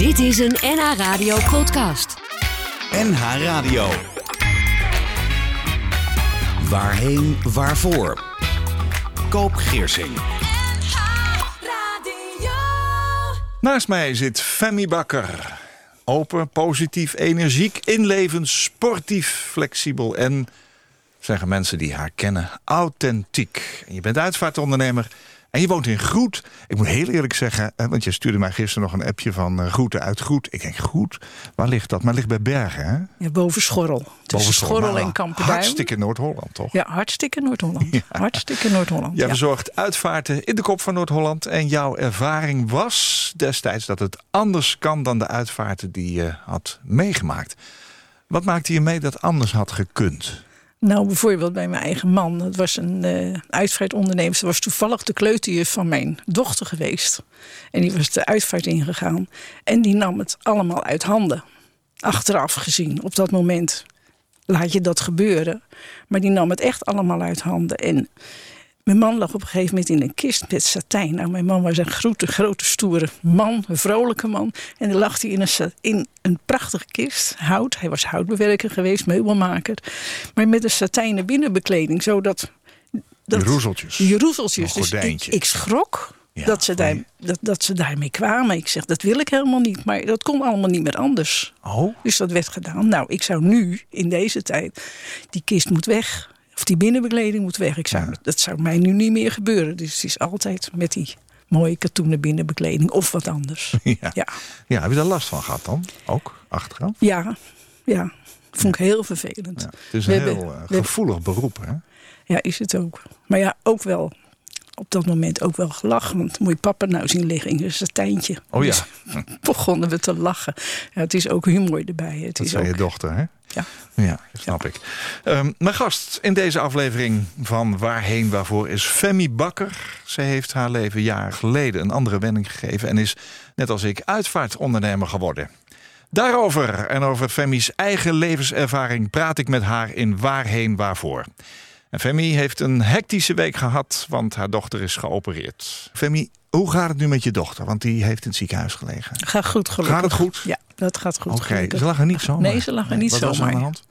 Dit is een NH Radio podcast. NH Radio. Waarheen, waarvoor? Koop Geersing. Naast mij zit Femi Bakker. Open, positief, energiek, inlevend, sportief, flexibel en, zeggen mensen die haar kennen, authentiek. En je bent uitvaartondernemer en je woont in Groet. Ik moet heel eerlijk zeggen, want je stuurde mij gisteren nog een appje van uh, Groeten uit Groet. Ik denk, Groet, waar ligt dat? Maar ligt bij Bergen, hè? Ja, boven Schorrel. Tussen Schorrel en Kampenduin. Hartstikke Noord-Holland, toch? Ja, hartstikke Noord-Holland. Ja. Hartstikke Noord-Holland. Jij ja. verzorgt uitvaarten in de kop van Noord-Holland. En jouw ervaring was destijds dat het anders kan dan de uitvaarten die je had meegemaakt. Wat maakte je mee dat anders had gekund? Nou, bijvoorbeeld bij mijn eigen man. Dat was een uh, uitvaartondernemer. Ze was toevallig de kleuterjuf van mijn dochter geweest. En die was de uitvaart ingegaan. En die nam het allemaal uit handen. Achteraf gezien, op dat moment laat je dat gebeuren. Maar die nam het echt allemaal uit handen. En mijn man lag op een gegeven moment in een kist met satijn. Nou, mijn man was een grote, grote, stoere man, een vrolijke man. En dan lag hij in een, in een prachtige kist, hout. Hij was houtbewerker geweest, meubelmaker. Maar met een satijnen binnenbekleding, zodat... Dat, roezeltjes. Die roezeltjes. Dus ik, ik schrok. Ja, dat, ze daar, dat, dat ze daarmee kwamen. Ik zeg, dat wil ik helemaal niet. Maar dat kon allemaal niet meer anders. Oh. Dus dat werd gedaan. Nou, ik zou nu, in deze tijd, die kist moet weg. Of die binnenbekleding moet weg. Ik zou, ja. Dat zou mij nu niet meer gebeuren. Dus het is altijd met die mooie katoenen binnenbekleding of wat anders. Ja. Ja. ja, heb je daar last van gehad dan? Ook achteraf? Ja, ja. Vond ik heel vervelend. Ja, het is een we heel hebben, gevoelig beroep, hè? Ja, is het ook. Maar ja, ook wel op dat moment ook wel gelachen. Want moet je papa nou zien liggen in een satijntje. Oh ja. Dus begonnen we te lachen. Ja, het is ook humor erbij. Het dat is zei ook... je dochter, hè? Ja. Ja, snap ja. ik. Um, mijn gast in deze aflevering van Waarheen Waarvoor is Femi Bakker. Ze heeft haar leven jaren geleden een andere wending gegeven... en is, net als ik, uitvaartondernemer geworden. Daarover en over Femi's eigen levenservaring... praat ik met haar in Waarheen Waarvoor. En Femi heeft een hectische week gehad, want haar dochter is geopereerd. Femi, hoe gaat het nu met je dochter? Want die heeft in het ziekenhuis gelegen. Gaat goed, gelukkig. Gaat het goed? Ja, dat gaat goed. Oké, okay. ze lag er niet zomaar? Nee, ze lag er niet Wat zomaar. was aan de hand?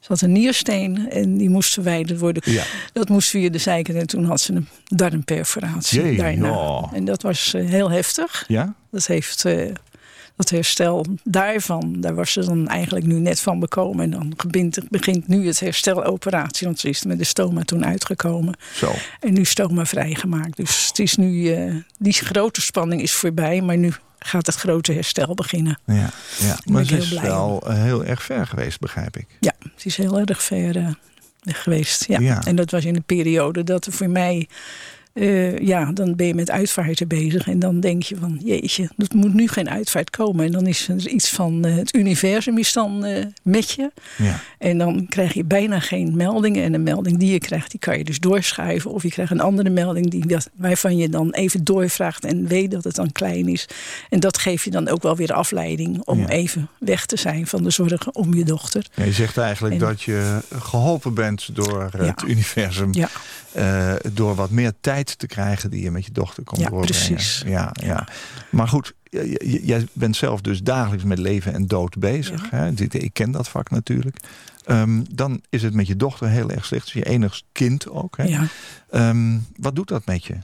Ze had een niersteen en die moest verwijderd worden. Ja. Dat moest via de zijkant en toen had ze een darmperforatie Jee, daarna. ja. En dat was uh, heel heftig. Ja? Dat heeft... Uh, dat herstel daarvan, daar was ze dan eigenlijk nu net van bekomen. En dan begint, begint nu het hersteloperatie. Want ze is met de stoma toen uitgekomen. Zo. En nu stoma vrijgemaakt. Dus het is nu, uh, die grote spanning is voorbij. Maar nu gaat het grote herstel beginnen. Ja, ja. maar ze is wel uh, heel erg ver geweest, begrijp ik. Ja, het is heel erg ver uh, geweest. Ja. Ja. En dat was in een periode dat er voor mij... Uh, ja, dan ben je met uitvaarten bezig. En dan denk je van, jeetje, er moet nu geen uitvaart komen. En dan is er iets van, uh, het universum is dan uh, met je. Ja. En dan krijg je bijna geen meldingen. En een melding die je krijgt, die kan je dus doorschuiven. Of je krijgt een andere melding die, dat, waarvan je dan even doorvraagt. En weet dat het dan klein is. En dat geeft je dan ook wel weer afleiding. Om Ja. even weg te zijn van de zorgen om je dochter. Ja, je zegt eigenlijk En- dat je geholpen bent door het universum. Ja. Eh, door wat meer tijd te krijgen die je met je dochter kon Ja, doorbrengen. precies. Ja, ja. Maar goed, jij bent zelf dus dagelijks met leven en dood bezig. Hè? Ik ken dat vak natuurlijk. Ehm, dan is het met je dochter heel erg slecht. Dus je enigst kind ook. Hè? Ja. Ehm, wat doet dat met je?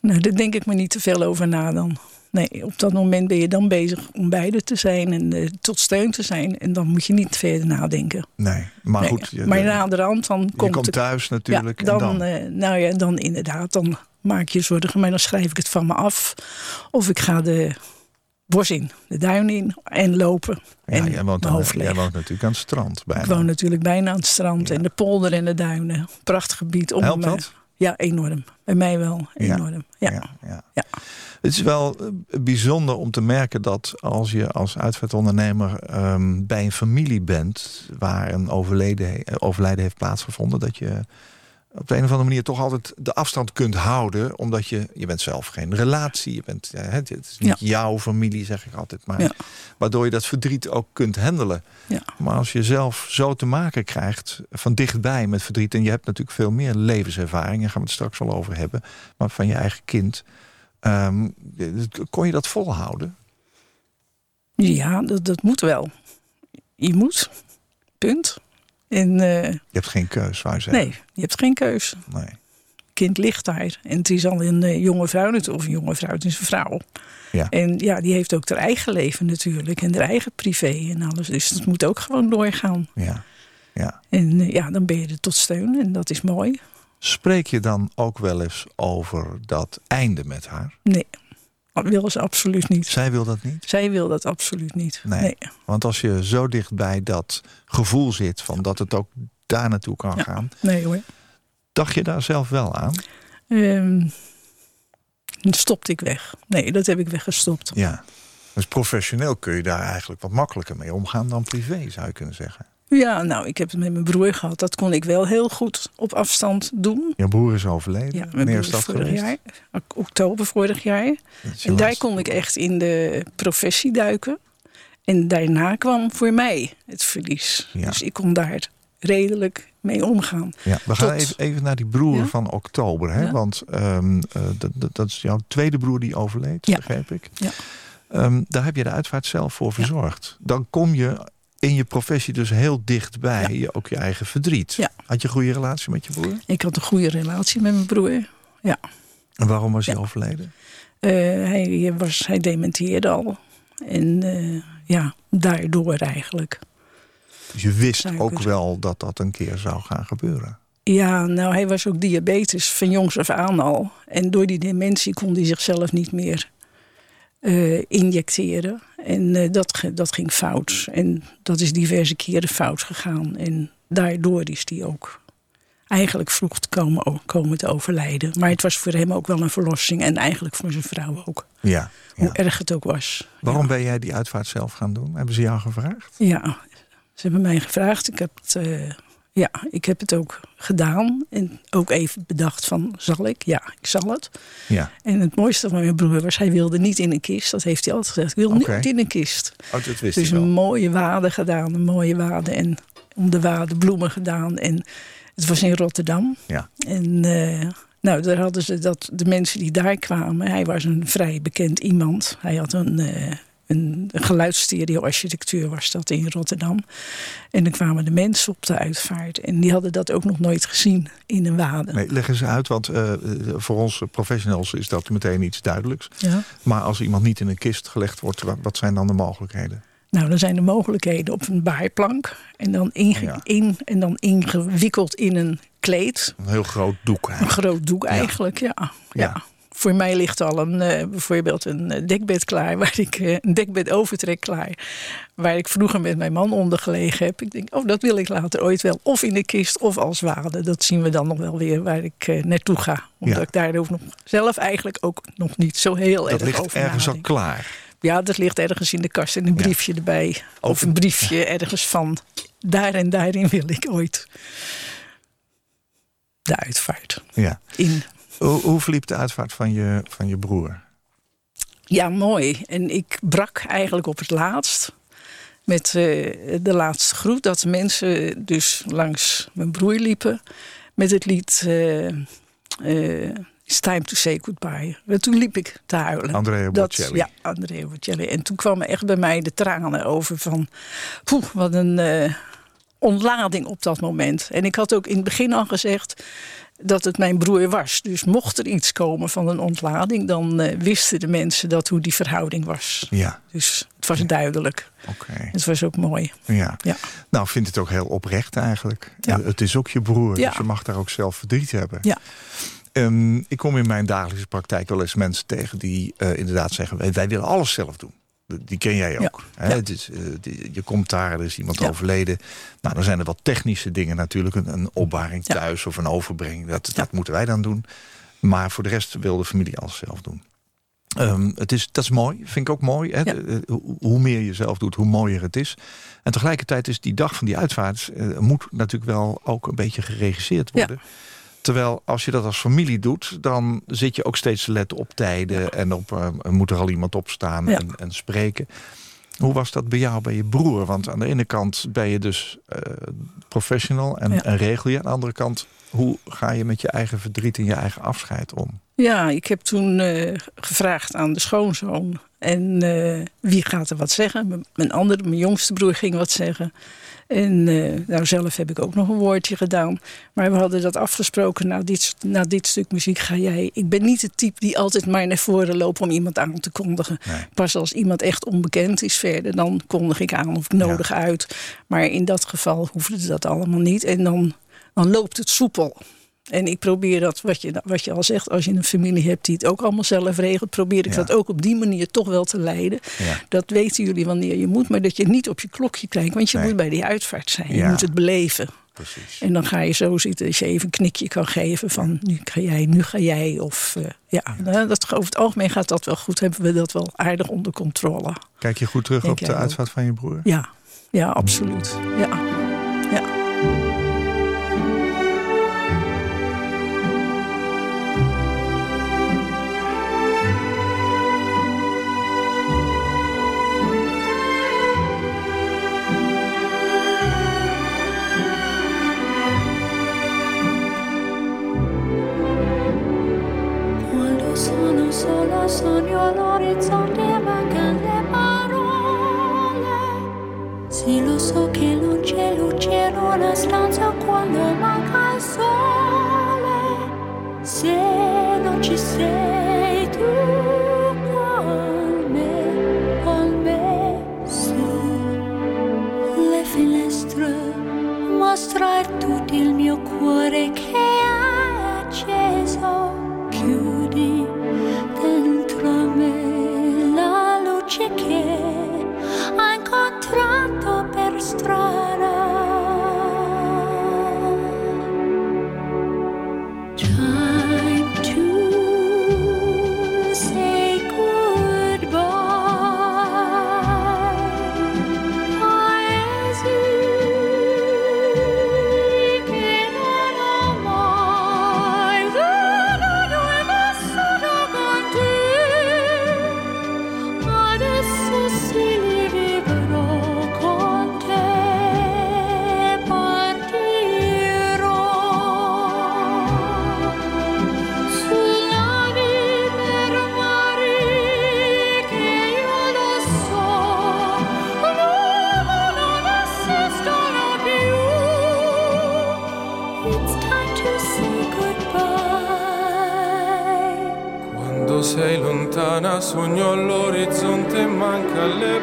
Nou, daar denk ik me niet te veel over na dan. Nee, op dat moment ben je dan bezig om beide te zijn en eh, tot steun te zijn. En dan moet je niet verder nadenken. Nee, maar Nee, goed. Je, maar na de rand dan je komt komt het. thuis natuurlijk. ja, dan, en dan? eh, nou ja, dan inderdaad, dan maak je je zorgen. Maar dan schrijf ik het van me af. Of ik ga de bos in, de duin in en lopen. ja, en jij, woont hoofd jij woont natuurlijk aan het strand bijna. Ik woon natuurlijk bijna aan het strand Ja. en de polder en de duinen. Prachtig gebied. Om, Helpt dat? Ja, enorm. Bij mij wel, enorm. Ja. Ja, ja. Het is wel eh, bijzonder om te merken dat als je als uitvaartondernemer ehm, bij een familie bent waar een overleden, eh, overlijden heeft plaatsgevonden, dat je op de een of andere manier toch altijd de afstand kunt houden, omdat je, je bent zelf geen relatie, je bent, eh, het is niet jouw familie, zeg ik altijd, maar Ja. waardoor je dat verdriet ook kunt handelen. Ja. Maar als je zelf zo te maken krijgt van dichtbij met verdriet, en je hebt natuurlijk veel meer levenservaring, daar gaan we het straks wel over hebben, maar van je eigen kind, ehm, kon je dat volhouden? Ja, dat, dat moet wel. Je moet. Punt. En eh, Je hebt geen keus, zou je zeggen. nee, je hebt geen keus. Nee. kind ligt daar. En het is al een eh, jonge vrouw, of een jonge vrouw, het is een vrouw. Ja. En ja, die heeft ook haar eigen leven natuurlijk. En haar eigen privé en alles. Dus dat moet ook gewoon doorgaan. Ja. ja. En eh, ja, dan ben je er tot steun. En dat is mooi. Spreek je dan ook wel eens over dat einde met haar? Nee, dat wil ze absoluut niet. Zij wil dat niet? Zij wil dat absoluut niet. Nee. Nee. Want als je zo dicht bij dat gevoel zit van dat het ook daar naartoe kan Ja. gaan, Nee hoor. dacht je daar zelf wel aan? Dan stopte ik weg. Nee, dat heb ik weggestopt. Ja. Dus professioneel kun je daar eigenlijk wat makkelijker mee omgaan dan privé, zou je kunnen zeggen. Ja, nou, ik heb het met mijn broer gehad. Dat kon ik wel heel goed op afstand doen. Je broer is overleden. Ja, mijn broer vorig geweest? jaar. ok- Oktober vorig jaar. En daar kon ik echt in de professie duiken. En daarna kwam voor mij het verlies. Ja. Dus ik kon daar redelijk mee omgaan. Ja, we gaan tot- even, even naar die broer Ja? van oktober. Hè? Ja. Want ehm, eh, dat, dat, dat is jouw tweede broer die overleed, Ja. begreep ik. Ja. Ehm, daar heb je de uitvaart zelf voor verzorgd. Dan kom je in je professie dus heel dichtbij Ja. je, ook je eigen verdriet. Ja. Had je een goede relatie met je broer? Ik had een goede relatie met mijn broer. En waarom was hij Ja. overleden? Eh, hij, was, hij dementeerde al. En eh, ja, daardoor eigenlijk. Dus je wist Suiker. ook wel dat dat een keer zou gaan gebeuren. Ja, nou, hij was ook diabetes van jongs af aan al. En door die dementie kon hij zichzelf niet meer eh, injecteren. En eh, dat, dat ging fout. En dat is diverse keren fout gegaan. En daardoor is hij ook eigenlijk vroeg te komen, komen te overlijden. Maar het was voor hem ook wel een verlossing. En eigenlijk voor zijn vrouw ook. Ja. ja. Hoe erg het ook was. Waarom ben jij die uitvaart zelf gaan doen? Hebben ze jou gevraagd? Ja, ze hebben mij gevraagd. Ik heb het, eh, ja, ik heb het ook gedaan. En ook even bedacht van, zal ik? Ja, ik zal het. Ja. En het mooiste van mijn broer was, hij wilde niet in een kist. Dat heeft hij altijd gezegd. Ik wil niet in een kist. Oh, dat wist Dus een mooie wade gedaan, een mooie wade. En om de wade bloemen gedaan. En het was in Rotterdam. Ja. En eh, nou, daar hadden ze dat, de mensen die daar kwamen. Hij was een vrij bekend iemand. Hij had een, eh een geluidsstereo-architectuur was dat in Rotterdam. En dan kwamen de mensen op de uitvaart. En die hadden dat ook nog nooit gezien in een wade. Nee, leg eens uit, want eh, voor ons professionals is dat meteen iets duidelijks. Ja. Maar als iemand niet in een kist gelegd wordt, wat, zijn dan de mogelijkheden? Nou, dan zijn de mogelijkheden op een baaiplank. En dan, inge- Ja. in, en dan ingewikkeld in een kleed. Een heel groot doek Een eigenlijk. groot doek eigenlijk, ja. Ja. ja. Voor mij ligt al een, eh, bijvoorbeeld een eh, dekbed klaar. Waar ik, eh, een dekbed overtrek klaar. Waar ik vroeger met mijn man onder gelegen heb. Ik denk, oh, dat wil ik later ooit wel. Of in de kist of als wade. Dat zien we dan nog wel weer waar ik naartoe ga. Omdat Ja. ik daar nog zelf eigenlijk ook nog niet zo heel Dat erg ligt over ergens al klaar. Ja, dat ligt ergens in de kast en een Ja. briefje erbij. Of een briefje ergens van. Daar en daarin wil ik ooit de uitvaart Ja. in. Hoe, hoe verliep de uitvaart van je, van je broer? Ja, mooi. En ik brak eigenlijk op het laatst. Met eh, de laatste groet. Dat mensen dus langs mijn broer liepen. Met het lied eh, eh, It's time to say goodbye. En toen liep ik te huilen. Andrea Dat, Bocelli. ja, Andrea Bocelli. En toen kwamen echt bij mij de tranen over van... Poeh, wat een ontlading op dat moment. En ik had ook in het begin al gezegd dat het mijn broer was. Dus mocht er iets komen van een ontlading... dan eh, wisten de mensen dat hoe die verhouding was. Ja, Dus het was duidelijk. oké. Het was ook mooi. Ja. Ja. Nou, vind het ook heel oprecht eigenlijk. Ja. Eh, Het is ook je broer, Ja. dus je mag daar ook zelf verdriet hebben. Ja. Ehm, ik kom in mijn dagelijkse praktijk wel eens mensen tegen die eh, inderdaad zeggen... wij, wij willen alles zelf doen. Die ken jij ook. Ja. Hè? Ja. Eh, die- je komt daar, er is iemand Ja. overleden. Nou, dan zijn er wat technische dingen natuurlijk. Een, een opbaring thuis of een overbrenging. Dat, dat moeten wij dan doen. Maar voor de rest wil de familie alles zelf doen. Ehm, het is, dat is mooi, vind ik ook mooi. Hè? Ja. De- hoe- hoe meer je zelf doet, hoe mooier het is. En tegelijkertijd is die dag van die uitvaart... eh, moet natuurlijk wel ook een beetje geregisseerd worden. Terwijl als je dat als familie doet... dan zit je ook steeds te letten op tijden... en op eh, moet er al iemand opstaan Ja. en, en spreken. Hoe was dat bij jou, bij je broer? Want aan de ene kant ben je dus eh, professional en, Ja. en regel je. Aan de andere kant, hoe ga je met je eigen verdriet en je eigen afscheid om? Ja, ik heb toen uh, gevraagd aan de schoonzoon. En uh, wie gaat er wat zeggen? Mijn andere, mijn jongste broer ging wat zeggen. En uh, nou, zelf heb ik ook nog een woordje gedaan. Maar we hadden dat afgesproken. Na dit, na dit stuk muziek ga jij. Ik ben niet het type die altijd maar naar voren loopt om iemand aan te kondigen. Nee. Pas als iemand echt onbekend is verder, dan kondig ik aan of ik nodig Ja. uit. Maar in dat geval hoefde dat allemaal niet. En dan, dan loopt het soepel. En ik probeer dat, wat je, wat je al zegt, als je een familie hebt die het ook allemaal zelf regelt, probeer ik Ja. dat ook op die manier toch wel te leiden. Ja. Dat weten jullie wanneer je moet, maar dat je niet op je klokje kijkt, want je Nee. moet bij die uitvaart zijn. Je moet het beleven. Precies. En dan ga je zo zitten als je even een knikje kan geven van nu ga jij, nu ga jij. Of eh, ja, nou, dat, over het algemeen gaat dat wel goed. Hebben we dat wel aardig onder controle. Kijk je goed terug Denk op de uitvaart van je broer? Ja, ja, absoluut. Ja. ja. Sola sogno l'orizzonte mancano le parole. Sì lo so che non c'è luce in una stanza quando manca il sole. Se non ci sei tu con me, con me su. Le finestre mostra tutto il mio cuore che strada sogno all'orizzonte manca le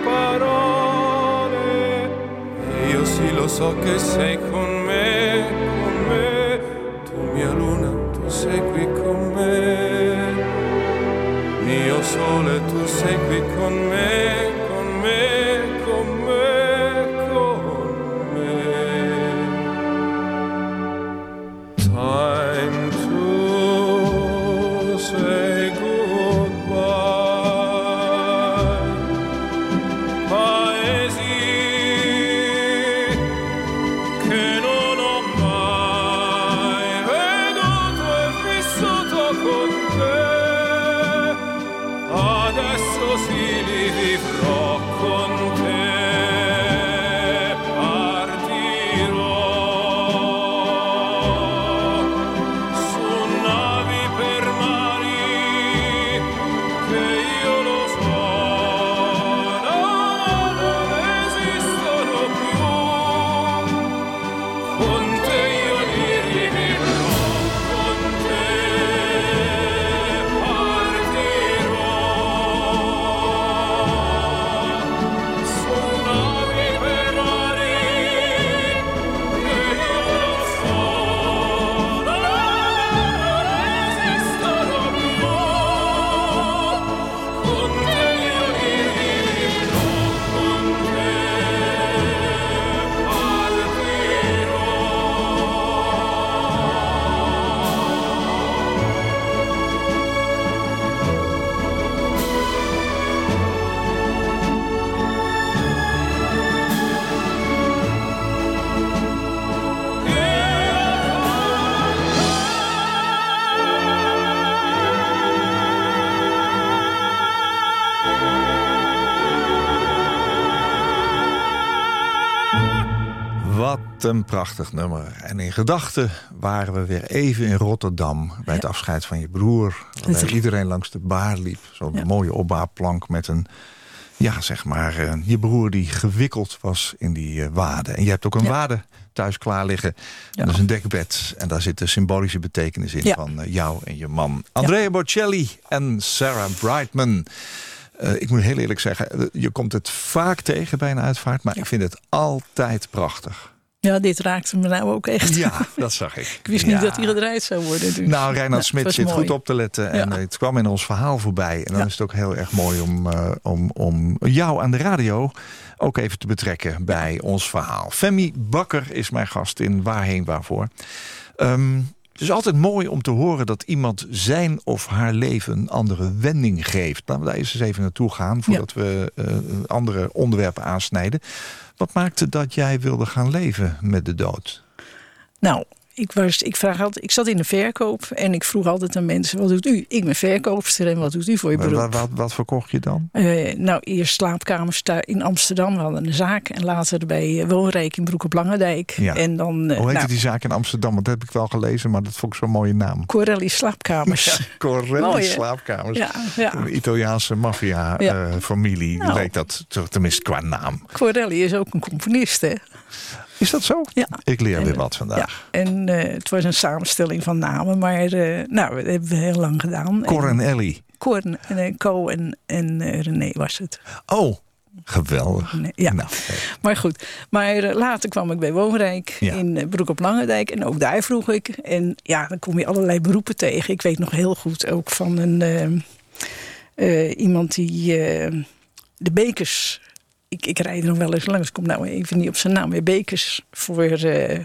een prachtig nummer. En in gedachten waren we weer even in Rotterdam... bij het afscheid van je broer. Waarbij iedereen langs de baar liep. Zo'n Ja. mooie opbaarplank met een... Ja, zeg maar, eh, je broer die gewikkeld was in die wade. En je hebt ook een Ja. wade thuis klaar liggen. Dat is een dekbed. En daar zit de symbolische betekenis in van eh, jou en je man. Andrea Bocelli en Sarah Brightman. Ik moet heel eerlijk zeggen, je komt het vaak tegen bij een uitvaart... maar ik vind het altijd prachtig. Ja, dit raakte me nou ook echt. Ja, dat zag ik. Ik wist Ja. niet dat hij gedraaid zou worden. Dus. Nou, Reinhard Nou, Smit zit goed op te letten. En Ja. het kwam in ons verhaal voorbij. En dan Ja. is het ook heel erg mooi om, eh, om, om jou aan de radio ook even te betrekken bij ons verhaal. Femi Bakker is mijn gast in Waarheen Waarvoor. Ehm, het is altijd mooi om te horen dat iemand zijn of haar leven een andere wending geeft. Laten we daar eens even naartoe gaan voordat we eh, andere onderwerpen aansnijden. Wat maakte dat jij wilde gaan leven met de dood? Nou, ik, was, ik, vraag altijd, ik zat in de verkoop en ik vroeg altijd aan mensen: wat doet u? Ik ben verkoopster en wat doet u voor je Wat, beroep? wat, wat verkocht je dan? Eh, nou, eerst slaapkamers daar in Amsterdam. We hadden een zaak. En later bij eh, Woonrijk in Broek op Langendijk. Ja. En dan eh Hoe heette nou, die zaak in Amsterdam? Want dat heb ik wel gelezen, maar dat vond ik zo'n mooie naam. Corelli slaapkamers. Corelli Mooi, hè? slaapkamers. Ja, ja. Een Italiaanse Ja. maffia-familie Nou. leek dat, tenminste qua naam. Corelli is ook een componist, hè? Is dat zo? Ja. Ik leer weer wat Ja, vandaag. en eh, het was een samenstelling van namen, maar eh, nou, dat hebben we heel lang gedaan. Cor en En- Ellie. Cor en eh, Co en, en eh, René was het. Oh, geweldig. Nee, ja. Nou, Maar goed, maar later kwam ik bij Woonrijk Ja. in Broek op Langendijk. En ook daar vroeg ik. En ja, dan kom je allerlei beroepen tegen. Ik weet nog heel goed ook van een, iemand die de bekers... Ik, ik rijd er nog wel eens langs, ik kom nou even niet op zijn naam. Maar bekers voor eh,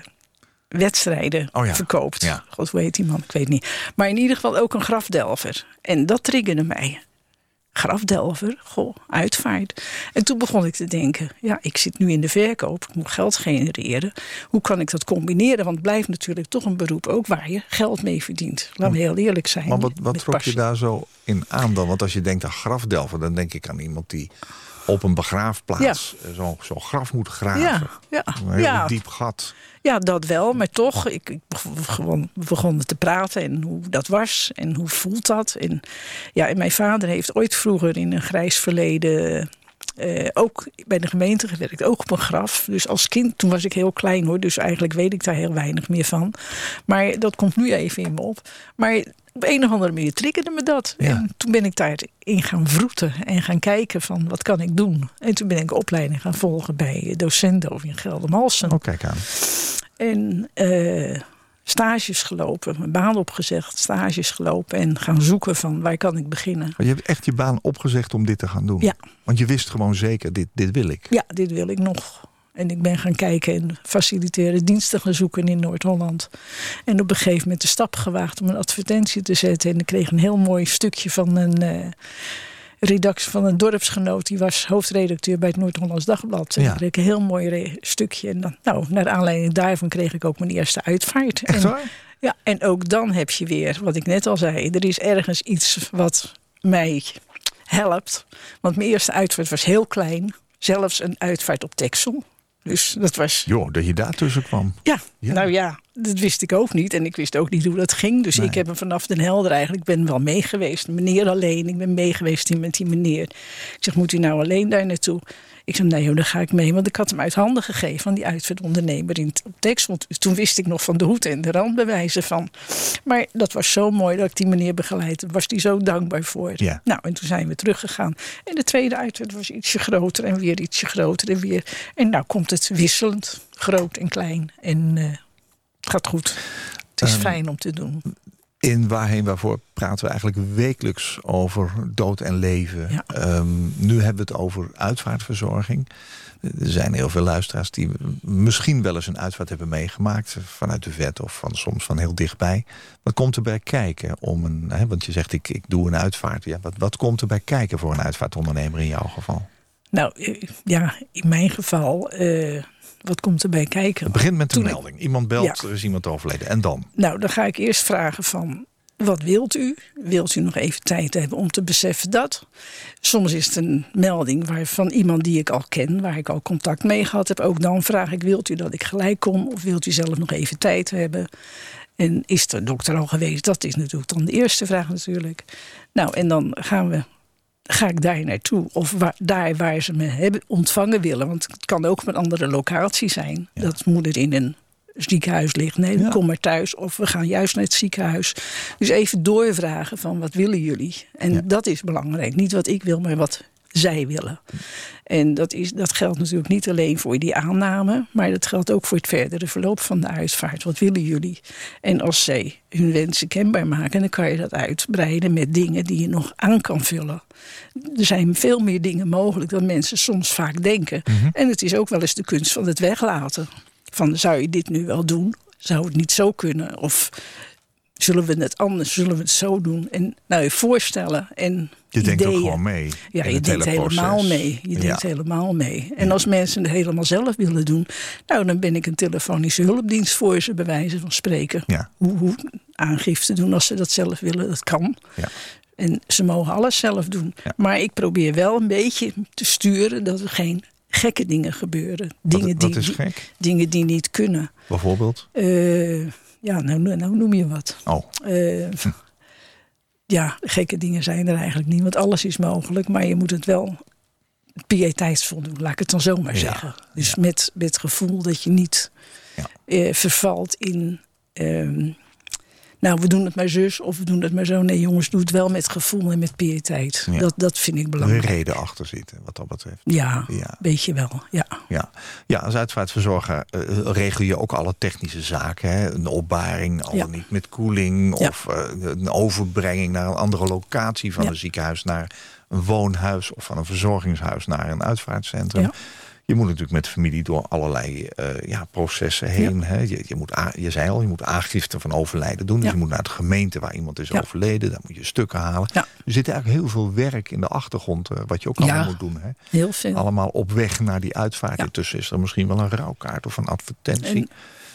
wedstrijden Oh ja. verkoopt. Ja. God, hoe heet die man? Ik weet niet. Maar in ieder geval ook een grafdelver. En dat triggerde mij grafdelver, goh, uitvaart. En toen begon ik te denken, ja, ik zit nu in de verkoop, ik moet geld genereren. Hoe kan ik dat combineren? Want het blijft natuurlijk toch een beroep ook waar je geld mee verdient. Laten we heel eerlijk zijn. maar wat, wat trok je daar zo in aan dan? Want als je denkt aan grafdelven, dan denk ik aan iemand die op een begraafplaats eh, zo'n zo'n graf moet graven. Ja, ja, Een heel ja. diep gat. ja, dat wel. Maar toch, ik, ik begon, begonnen te praten en hoe dat was en hoe voelt dat. En, ja, en mijn vader heeft ooit vroeger in een grijs verleden eh, ook bij de gemeente gewerkt, ook op een graf. Dus als kind, toen was ik heel klein hoor, dus eigenlijk weet ik daar heel weinig meer van. Maar dat komt nu even in me op. Maar op een of andere manier triggerde me dat. Ja. En toen ben ik daarin gaan vroeten en gaan kijken van wat kan ik doen. En toen ben ik opleiding gaan volgen bij Docendo in Geldermalsen. Oh, kijk aan. En eh, stages gelopen, mijn baan opgezegd, stages gelopen en gaan zoeken van waar kan ik beginnen. Maar je hebt echt je baan opgezegd om dit te gaan doen. Ja. Want je wist gewoon zeker, dit, dit wil ik. Ja, dit wil ik nog. En ik ben gaan kijken en faciliteren diensten gaan zoeken in Noord-Holland. En op een gegeven moment de stap gewaagd om een advertentie te zetten. En ik kreeg een heel mooi stukje van een eh, redactie van een dorpsgenoot. Die was hoofdredacteur bij het Noord-Hollands Dagblad. En Ja. ik kreeg een heel mooi stukje. En dan, nou, naar aanleiding daarvan kreeg ik ook mijn eerste uitvaart. Echt en? Ja, en ook dan heb je weer, wat ik net al zei, er is ergens iets wat mij helpt. Want mijn eerste uitvaart was heel klein. Zelfs een uitvaart op Texel. Dus dat was, Joh, dat je daar tussen kwam. ja, Ja. nou ja, dat wist ik ook niet. En ik wist ook niet hoe dat ging. Dus Nee. ik heb hem vanaf Den Helder eigenlijk, ik ben wel meegeweest. Meneer alleen, ik ben meegeweest met die meneer. Ik zeg, moet u nou alleen daar naartoe? Ik zeg, nee joh, dan ga ik mee. Want ik had hem uit handen gegeven van die uitvaartondernemer in op. Dus Toen wist ik nog van de hoed en de randbewijzen van. Maar dat was zo mooi dat ik die meneer begeleid. was die zo dankbaar voor. Ja. Nou, en toen zijn we teruggegaan. En de tweede uitvaart was ietsje groter en weer ietsje groter en weer. En nou komt het wisselend, groot en klein. En eh, het gaat goed. Het is Ehm, fijn om te doen. In Waarheen Waarvoor praten we eigenlijk wekelijks over dood en leven. Ja. Ehm, nu hebben we het over uitvaartverzorging. Er zijn heel veel luisteraars die misschien wel eens een uitvaart hebben meegemaakt. Vanuit de vet of van, soms van heel dichtbij. Wat komt erbij kijken om een... Hè, want je zegt ik, ik doe een uitvaart. Ja, wat, wat komt erbij kijken voor een uitvaartondernemer in jouw geval? Nou eh, ja, in mijn geval, eh, wat komt erbij kijken? Het begint met een Toen melding. Iemand belt, Ja. er is iemand overleden. En dan? Nou, dan ga ik eerst vragen van wat wilt u? Wilt u nog even tijd hebben om te beseffen dat? Soms is het een melding waar, van iemand die ik al ken, waar ik al contact mee gehad heb. Ook dan vraag ik: wilt u dat ik gelijk kom of wilt u zelf nog even tijd hebben? En is de dokter al geweest? Dat is natuurlijk dan de eerste vraag natuurlijk. Nou, en dan gaan we ga ik daar naartoe? Of waar, daar waar ze me hebben ontvangen willen. Want het kan ook op een andere locatie zijn. Dat moeder in een ziekenhuis ligt. Nee, Ja. kom maar thuis. Of we gaan juist naar het ziekenhuis. Dus even doorvragen van wat willen jullie? En Ja. dat is belangrijk. Niet wat ik wil, maar wat zij willen. En dat, is, dat geldt natuurlijk niet alleen voor die aanname, maar dat geldt ook voor het verdere verloop van de uitvaart. Wat willen jullie? En als zij hun wensen kenbaar maken, dan kan je dat uitbreiden met dingen die je nog aan kan vullen. Er zijn veel meer dingen mogelijk dan mensen soms vaak denken. En het is ook wel eens de kunst van het weglaten. Van zou je dit nu wel doen? Zou het niet zo kunnen? Of zullen we het anders? Zullen we het zo doen? En nou je voorstellen en Je denkt ook gewoon mee. Ja, je denkt hele helemaal mee. Je denkt Ja. helemaal mee. En als mensen het helemaal zelf willen doen, nou, dan ben ik een telefonische hulpdienst voor ze, bij wijze van spreken. Ja. Hoe, hoe aangifte doen als ze dat zelf willen, dat kan. Ja. En ze mogen alles zelf doen. Maar ik probeer wel een beetje te sturen dat er geen gekke dingen gebeuren. Dingen, wat die, is gek? dingen die niet kunnen. Bijvoorbeeld? Eh, ja, nou, nou noem je wat. Oh, Eh, ja, gekke dingen zijn er eigenlijk niet, want alles is mogelijk, maar je moet het wel pieteitsvol doen, laat ik het dan zo maar Ja, zeggen. Dus met, met het gevoel dat je niet Ja. eh, vervalt in, ehm, nou we doen het maar zus of we doen het maar zo. Nee jongens, doe het wel met gevoel en met piëteit. Ja. Dat, dat vind ik er een belangrijk. reden achter zitten, wat dat betreft. Ja, Ja. weet je wel. Ja. Ja, ja als uitvaartverzorger eh, regel je ook alle technische zaken. Hè? Een opbaring, al Ja. niet met koeling. Of eh, een overbrenging naar een andere locatie van een ziekenhuis naar een woonhuis. Of van een verzorgingshuis naar een uitvaartcentrum. Je moet natuurlijk met de familie door allerlei eh, ja, processen heen. Hè? Je, je, moet a- je zei al, je moet aangifte van overlijden doen. Dus Ja. je moet naar de gemeente waar iemand is overleden. Daar moet je stukken halen. Er zit eigenlijk heel veel werk in de achtergrond. eh, wat je ook allemaal moet doen. Hè? Heel veel. allemaal op weg naar die uitvaart. Ja. Intussen is er misschien wel een rouwkaart of een advertentie. En-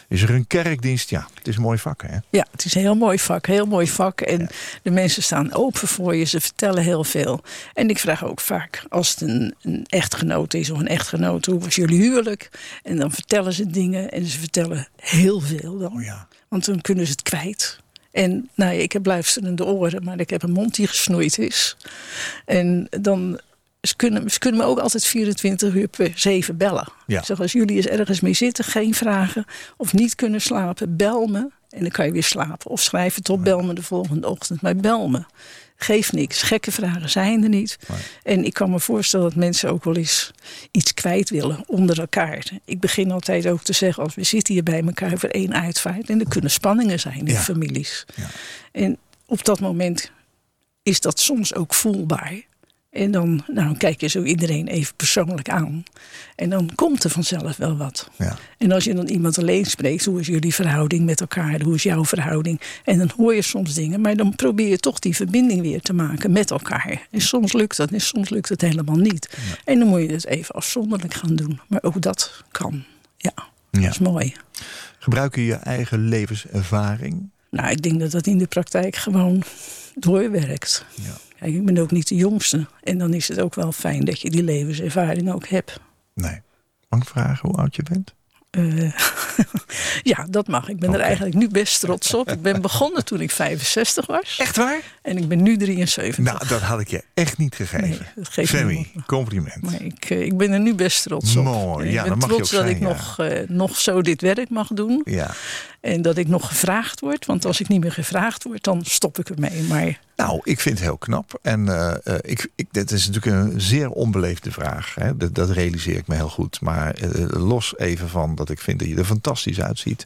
Is er een kerkdienst? Ja, het is een mooi vak, hè? Ja, het is een heel mooi vak, heel mooi vak. En de mensen staan open voor je, ze vertellen heel veel. En ik vraag ook vaak, als het een, een echtgenoot is of een echtgenoot, hoe was jullie huwelijk? En dan vertellen ze dingen en ze vertellen heel veel dan. Oh ja. Want dan kunnen ze het kwijt. En nou ja, ik heb luisterende oren, maar ik heb een mond die gesnoeid is. En dan, ze kunnen, ze kunnen me ook altijd 24 uur per 7 bellen. Ja. Zeg, als jullie eens ergens mee zitten, geen vragen of niet kunnen slapen, bel me. En dan kan je weer slapen. Of schrijf het op, bel me de volgende ochtend. Maar bel me. Geef niks. Gekke vragen zijn er niet. En ik kan me voorstellen dat mensen ook wel eens iets kwijt willen onder elkaar. Ik begin altijd ook te zeggen, als we zitten hier bij elkaar voor één uitvaart. En er kunnen spanningen zijn in Ja. families. Ja. En op dat moment is dat soms ook voelbaar. En dan nou, kijk je zo iedereen even persoonlijk aan. En dan komt er vanzelf wel wat. Ja. En als je dan iemand alleen spreekt, hoe is jullie verhouding met elkaar? Hoe is jouw verhouding? En dan hoor je soms dingen, maar dan probeer je toch die verbinding weer te maken met elkaar. En soms lukt dat en soms lukt het helemaal niet. En dan moet je het even afzonderlijk gaan doen. Maar ook dat kan. Ja, Ja. dat is mooi. Gebruik je je eigen levenservaring? Nou, ik denk dat dat in de praktijk gewoon doorwerkt. Ja. Kijk, ik ben ook niet de jongste. En dan is het ook wel fijn dat je die levenservaring ook hebt. Nee. Mag ik vragen hoe oud je bent? Eh, ja, dat mag. Ik ben er eigenlijk nu best trots op. Ik ben begonnen toen ik 65 was. Echt waar? En ik ben nu 73. Nou, dat had ik je echt niet gegeven. Nee, dat compliment. Maar ik, eh, ik ben er nu best trots op. Mooi, ja, ik dat mag je ook dat zijn, ik ja. nog, eh, nog zo dit werk mag doen. Ja. En dat ik nog gevraagd word. Want als ik niet meer gevraagd word, dan stop ik ermee. Maar Nou, ik vind het heel knap. En eh, eh, ik, ik, dit is natuurlijk een zeer onbeleefde vraag. Hè? Dat, dat realiseer ik me heel goed. Maar eh, los even van dat ik vind dat je er fantastisch uitziet.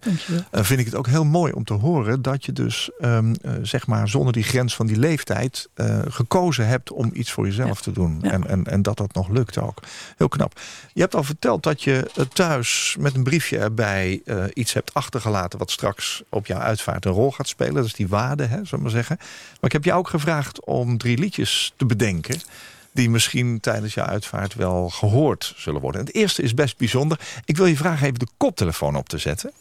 eh, vind ik het ook heel mooi om te horen dat je dus ehm, eh, zeg maar zonder die grens van die leeftijd gekozen hebt om iets voor jezelf Ja. te doen. Ja. En, en, en dat dat nog lukt ook. Heel knap. Je hebt al verteld dat je thuis met een briefje erbij iets hebt achtergelaten wat straks op jouw uitvaart een rol gaat spelen. Dat is die waarde, hè, zullen maar zeggen. Maar ik heb jou ook gevraagd om drie liedjes te bedenken. Die misschien tijdens jouw uitvaart wel gehoord zullen worden. En het eerste is best bijzonder. Ik wil je vragen even de koptelefoon op te zetten.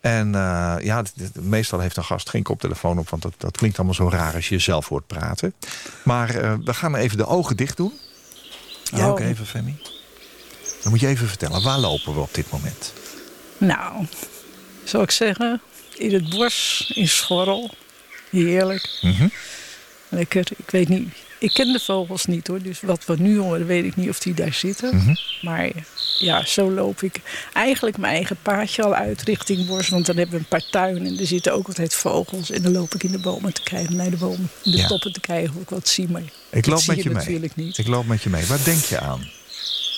En eh, ja, meestal heeft een gast geen koptelefoon op... want dat, dat klinkt allemaal zo raar als je zelf hoort praten. Maar eh, we gaan even de ogen dicht doen. Jij ook Oh. even, Femi? Dan moet je even vertellen, waar lopen we op dit moment? Nou, zou ik zeggen, in het bos, in Schorrel. Heerlijk. Mhm. Lekker. Ik weet niet. Ik ken de vogels niet hoor. Dus wat we nu horen, weet ik niet of die daar zitten. Mhm. Maar ja, zo loop ik eigenlijk mijn eigen paadje al uit richting bos. Want dan hebben we een paar tuinen en er zitten ook altijd vogels. En dan loop ik in de bomen te kijken, naar de bomen, in de Ja. toppen te kijken of ik wat zie. Maar Ik loop zie met je, je mee. natuurlijk niet. Ik loop met je mee. Waar denk je aan?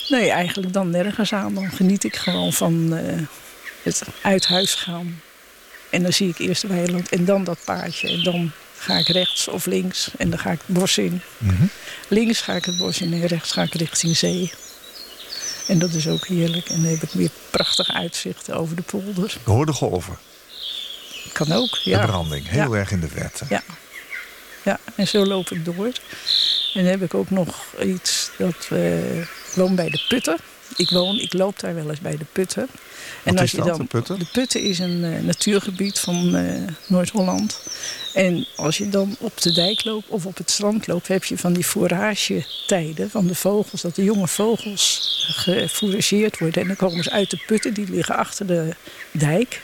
Nee, eigenlijk dan nergens aan. Dan geniet ik gewoon van eh, het uit huis gaan. En dan zie ik eerst de weiland en dan dat paadje. En dan ga ik rechts of links en dan ga ik het bos in. Mhm. Links ga ik het bos in en rechts ga ik richting zee. En dat is ook heerlijk. En dan heb ik weer prachtig uitzicht over de polder. Ik hoor de golven, Kan ook, de ja. branding, heel Ja. erg in de verte. Ja. Ja, en zo loop ik door. En dan heb ik ook nog iets dat eh, ik woon bij de putten. Ik woon, ik loop daar wel eens bij de putten. Wat is je dat, de Putten? De putten is een eh, natuurgebied van eh, Noord-Holland. En als je dan op de dijk loopt of op het strand loopt, heb je van die fouragetijden van de vogels. Dat de jonge vogels gefourageerd worden. En dan komen ze uit de putten, die liggen achter de dijk.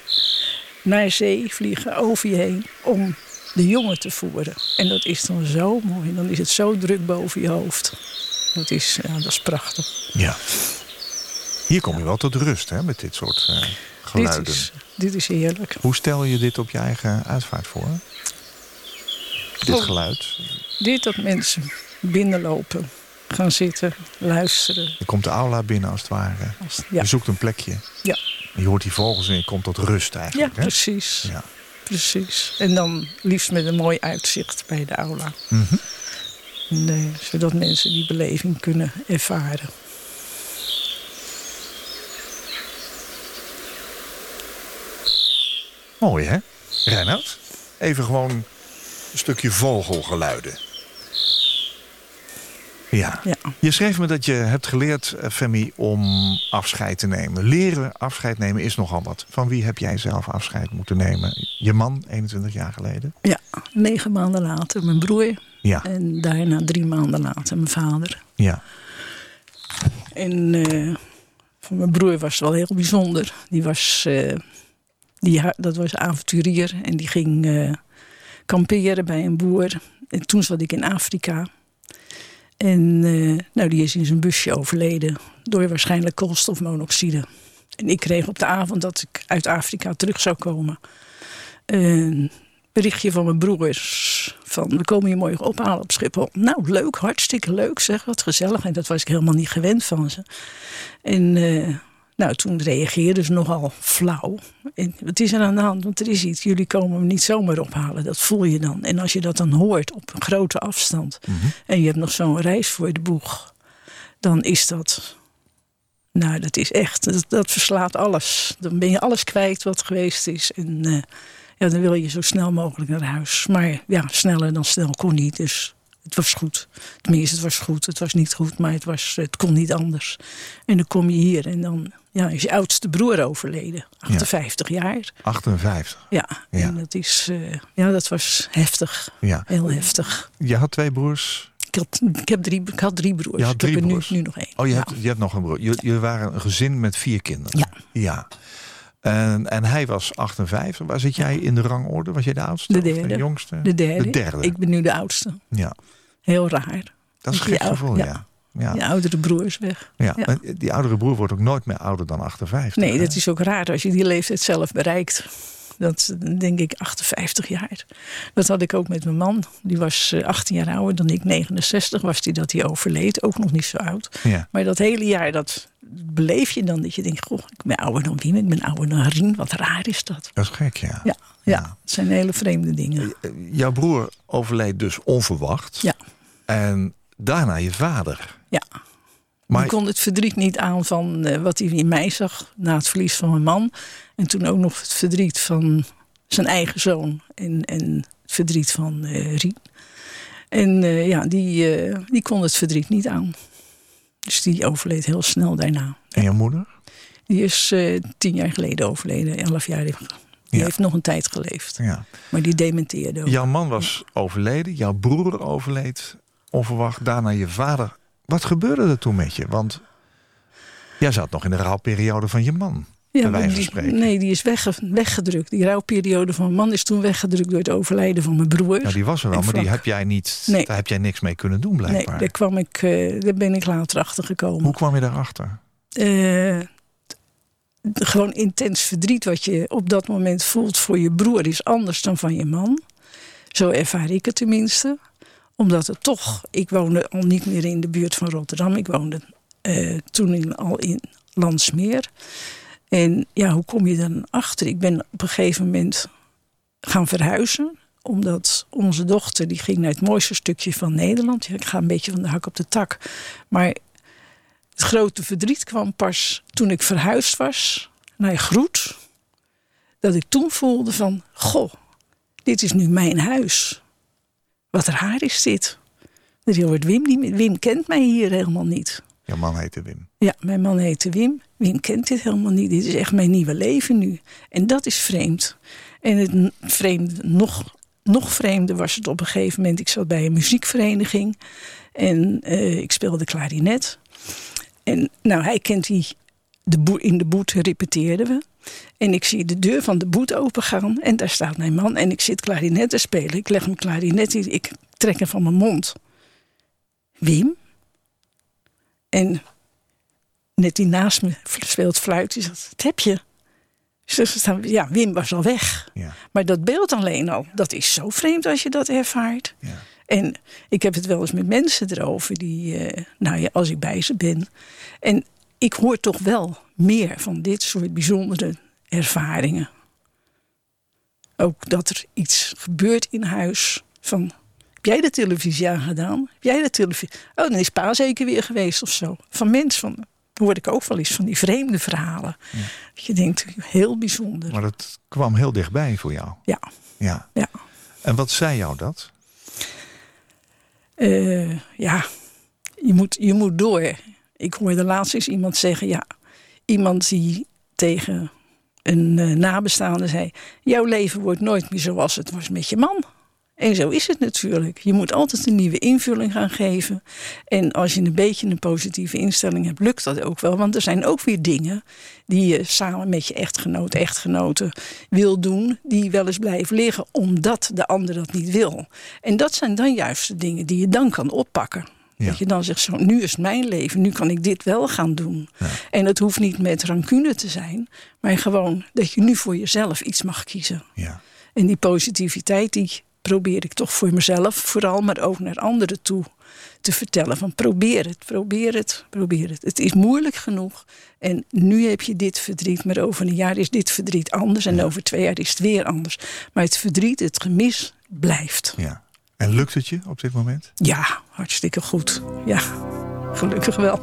Naar zee vliegen over je heen om de jongen te voeren. En dat is dan zo mooi. Dan is het zo druk boven je hoofd. Dat is, ja, dat is prachtig. Ja. Hier kom je wel tot rust hè, met dit soort eh, geluiden. Dit is, dit is heerlijk. Hoe stel je dit op je eigen uitvaart voor? Dit Oh. geluid. Dit dat mensen binnenlopen, gaan zitten, luisteren. Je komt de aula binnen als het ware. Als, ja. Je zoekt een plekje. Ja. En je hoort die vogels en je komt tot rust ja, eigenlijk. hè? precies. Ja. precies. En dan liefst met een mooi uitzicht bij de aula. Mhm. Zodat mensen die beleving kunnen ervaren. Mooi hè? Reinhard? Even gewoon een stukje vogelgeluiden. Ja. Ja. Je schreef me dat je hebt geleerd, eh, Femi, om afscheid te nemen. Leren afscheid nemen is nogal wat. Van wie heb jij zelf afscheid moeten nemen? Je man, 21 jaar geleden? ja, negen maanden later mijn broer. Ja. En daarna drie maanden later mijn vader. Ja. En eh, voor mijn broer was het wel heel bijzonder. Die was, eh, die, dat was avonturier en die ging eh, kamperen bij een boer. En toen zat ik in Afrika. En eh, nou, die is in zijn busje overleden door waarschijnlijk koolstofmonoxide. En ik kreeg op de avond dat ik uit Afrika terug zou komen... een berichtje van mijn broers van we komen je morgen ophalen op Schiphol. Nou, leuk, hartstikke leuk zeg, wat gezellig. En dat was ik helemaal niet gewend van ze. En eh, nou, toen reageerden ze nogal flauw. En wat is er aan de hand? Want er is iets, jullie komen me niet zomaar ophalen. Dat voel je dan. En als je dat dan hoort op een grote afstand... en je hebt nog zo'n reis voor de boeg... dan is dat... Nou, dat is echt, dat, dat verslaat alles. Dan ben je alles kwijt wat geweest is. En eh, ja, dan wil je zo snel mogelijk naar huis. Maar ja, sneller dan snel kon niet. Dus het was goed. Tenminste, het was goed. Het was niet goed, maar het, was, het kon niet anders. En dan kom je hier en dan ja, is je oudste broer overleden. 58 jaar. 58. Ja, Ja. en dat, is, eh, ja, dat was heftig. Ja. Heel heftig. Je had twee broers. Ik had, ik heb drie, ik had drie broers. Je had ik drie heb er nu, nog één. Oh, je, ja. hebt, je hebt nog een broer. Je- Jullie waren een gezin met vier kinderen. Ja. Ja. En, en hij was 58. Waar zit jij in de rangorde? Was jij de oudste? De derde. De jongste? de, derde. De derde. Ik ben nu de oudste. Ja. Heel raar. Dat is een Die gek gevoel, ja. ja. Ja. Je oudere broer is weg. Ja. Die oudere broer wordt ook nooit meer ouder dan 58. Nee, hè? dat is ook raar als je die leeftijd zelf bereikt. Dat denk ik 58 jaar. Dat had ik ook met mijn man. Die was eh, 18 jaar ouder dan ik. 69 was die dat hij overleed. Ook nog niet zo oud. Ja. Maar dat hele jaar, dat beleef je dan. Dat je denkt, goh, ik ben ouder dan Wim. Ik ben ouder dan Rien. Wat raar is dat. Dat is gek, ja. Ja, ja. Het zijn hele vreemde dingen. Eh, Jouw broer overleed dus onverwacht. Ja. En daarna je vader. Ja. Maar ik kon het verdriet niet aan van eh, wat hij in mij zag na het verlies van mijn man. En toen ook nog het verdriet van zijn eigen zoon en, en het verdriet van eh Rien. En eh, ja, die, die kon het verdriet niet aan. Dus die overleed heel snel daarna. en je moeder? Die is tien jaar geleden overleden, elf jaar Die Ja. heeft nog een tijd geleefd. Ja. Maar die dementeerde ook. Jouw man was overleden, jouw broer overleed onverwacht, daarna je vader. Wat gebeurde er toen met je? Want jij zat nog in de rouwperiode van je man. bij van die-. Nee, die is wegge- weggedrukt. Die rouwperiode van mijn man is toen weggedrukt door het overlijden van mijn broer. Nou, die was er wel, maar die heb jij niet. Nee. Daar heb jij niks mee kunnen doen, nee, blijkbaar. daar, kwam ik, eh, daar ben ik later achter gekomen. Hoe kwam je daarachter? T- gewoon intens verdriet wat je op dat moment voelt voor je broer is anders dan van je man. Zo ervaar ik het tenminste. Omdat het toch, ik woonde al niet meer in de buurt van Rotterdam. Ik woonde eh, toen al in Landsmeer. En ja, hoe kom je dan achter? Ik ben op een gegeven moment gaan verhuizen omdat onze dochter die ging naar het mooiste stukje van Nederland. Ja, ik ga een beetje van de hak op de tak. Maar het grote verdriet kwam pas toen ik verhuisd was naar Groet. Dat ik toen voelde van, goh, dit is nu mijn huis. Wat raar is dit. Er hoort Wim. Wim kent mij hier helemaal niet. Jouw man heette Wim. Ja, mijn man heette Wim. Wim kent dit helemaal niet. Dit is echt mijn nieuwe leven nu. En dat is vreemd. En het vreemde, nog, nog vreemder was het op een gegeven moment. Ik zat bij een muziekvereniging. En eh, ik speelde klarinet. En nou, hij kent die. De in de boet repeteerden we. En ik zie de deur van de boet opengaan. En daar staat mijn man. En ik zit klarinet te spelen. Ik leg mijn klarinet in. Ik trek hem van mijn mond. Wim? En net die naast me speelt fluit. Die zegt, wat heb je? Staan, ja, Wim was al weg. Ja. Maar dat beeld alleen al, dat is zo vreemd als je dat ervaart. Ja. En ik heb het wel eens met mensen erover, die, eh, nou ja, als ik bij ze ben. En ik hoor toch wel meer van dit soort bijzondere ervaringen. Ook dat er iets gebeurt in huis van... Heb jij de televisie aangedaan? Heb jij de televisie... Oh, dan is pa zeker weer geweest of zo. Van mensen van... hoor ik ook wel eens van die vreemde verhalen. Dat je denkt, heel bijzonder. Maar dat kwam heel dichtbij voor jou. Ja, Ja. ja. En wat zei jou dat? Eh, ja, je moet, je moet door. Ik hoorde laatst eens iemand zeggen, ja, iemand die tegen een eh, nabestaande zei: Jouw leven wordt nooit meer zoals het was met je man. En zo is het natuurlijk. Je moet altijd een nieuwe invulling gaan geven. En als je een beetje een positieve instelling hebt, lukt dat ook wel. Want er zijn ook weer dingen die je samen met je echtgenoot, echtgenote wil doen, die wel eens blijven liggen, omdat de ander dat niet wil. En dat zijn dan juist de dingen die je dan kan oppakken. Ja. Dat je dan zegt, zo, nu is mijn leven, nu kan ik dit wel gaan doen. En het hoeft niet met rancune te zijn, maar gewoon dat je nu voor jezelf iets mag kiezen. Ja. En die positiviteit, die probeer ik toch voor mezelf vooral, maar ook naar anderen toe te vertellen. Van probeer het, probeer het, probeer het. Het is moeilijk genoeg. En nu heb je dit verdriet, maar over een jaar is dit verdriet anders. En over twee jaar is het weer anders. Maar het verdriet, het gemis blijft. ja. En lukt het je op dit moment? Ja, hartstikke goed. Ja, gelukkig wel.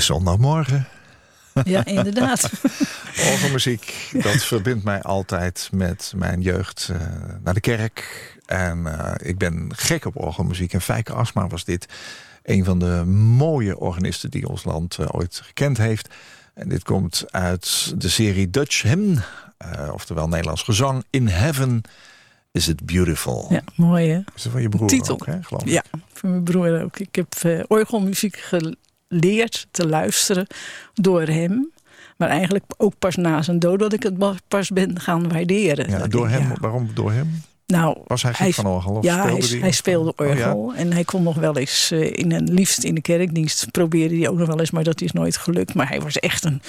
Is zondagmorgen. Ja, inderdaad. Orgelmuziek, dat verbindt mij altijd met mijn jeugd eh, naar de kerk. En eh, ik ben gek op orgelmuziek. En Fijke Asma was dit een van de mooie organisten die ons land eh, ooit gekend heeft. En dit komt uit de serie Dutch Hymn, oftewel Nederlands gezang. In Heaven is it beautiful. Ja, mooi hè? Is dat van je broer Titel. ook, hè, geloof ik? Ja, van mijn broer ook. Ik heb orgelmuziek geleerd te luisteren door hem. Maar eigenlijk ook pas na zijn dood dat ik het pas ben gaan waarderen. Ja, door ik, hem, ja. waarom door hem? Nou, Was hij gek van orgel? Of ja, speelde hij, die? hij speelde Oh, ja. orgel. En hij kon nog wel eens eh, in een liefst in de kerkdienst probeerde hij ook nog wel eens, maar dat is nooit gelukt. Maar hij was echt een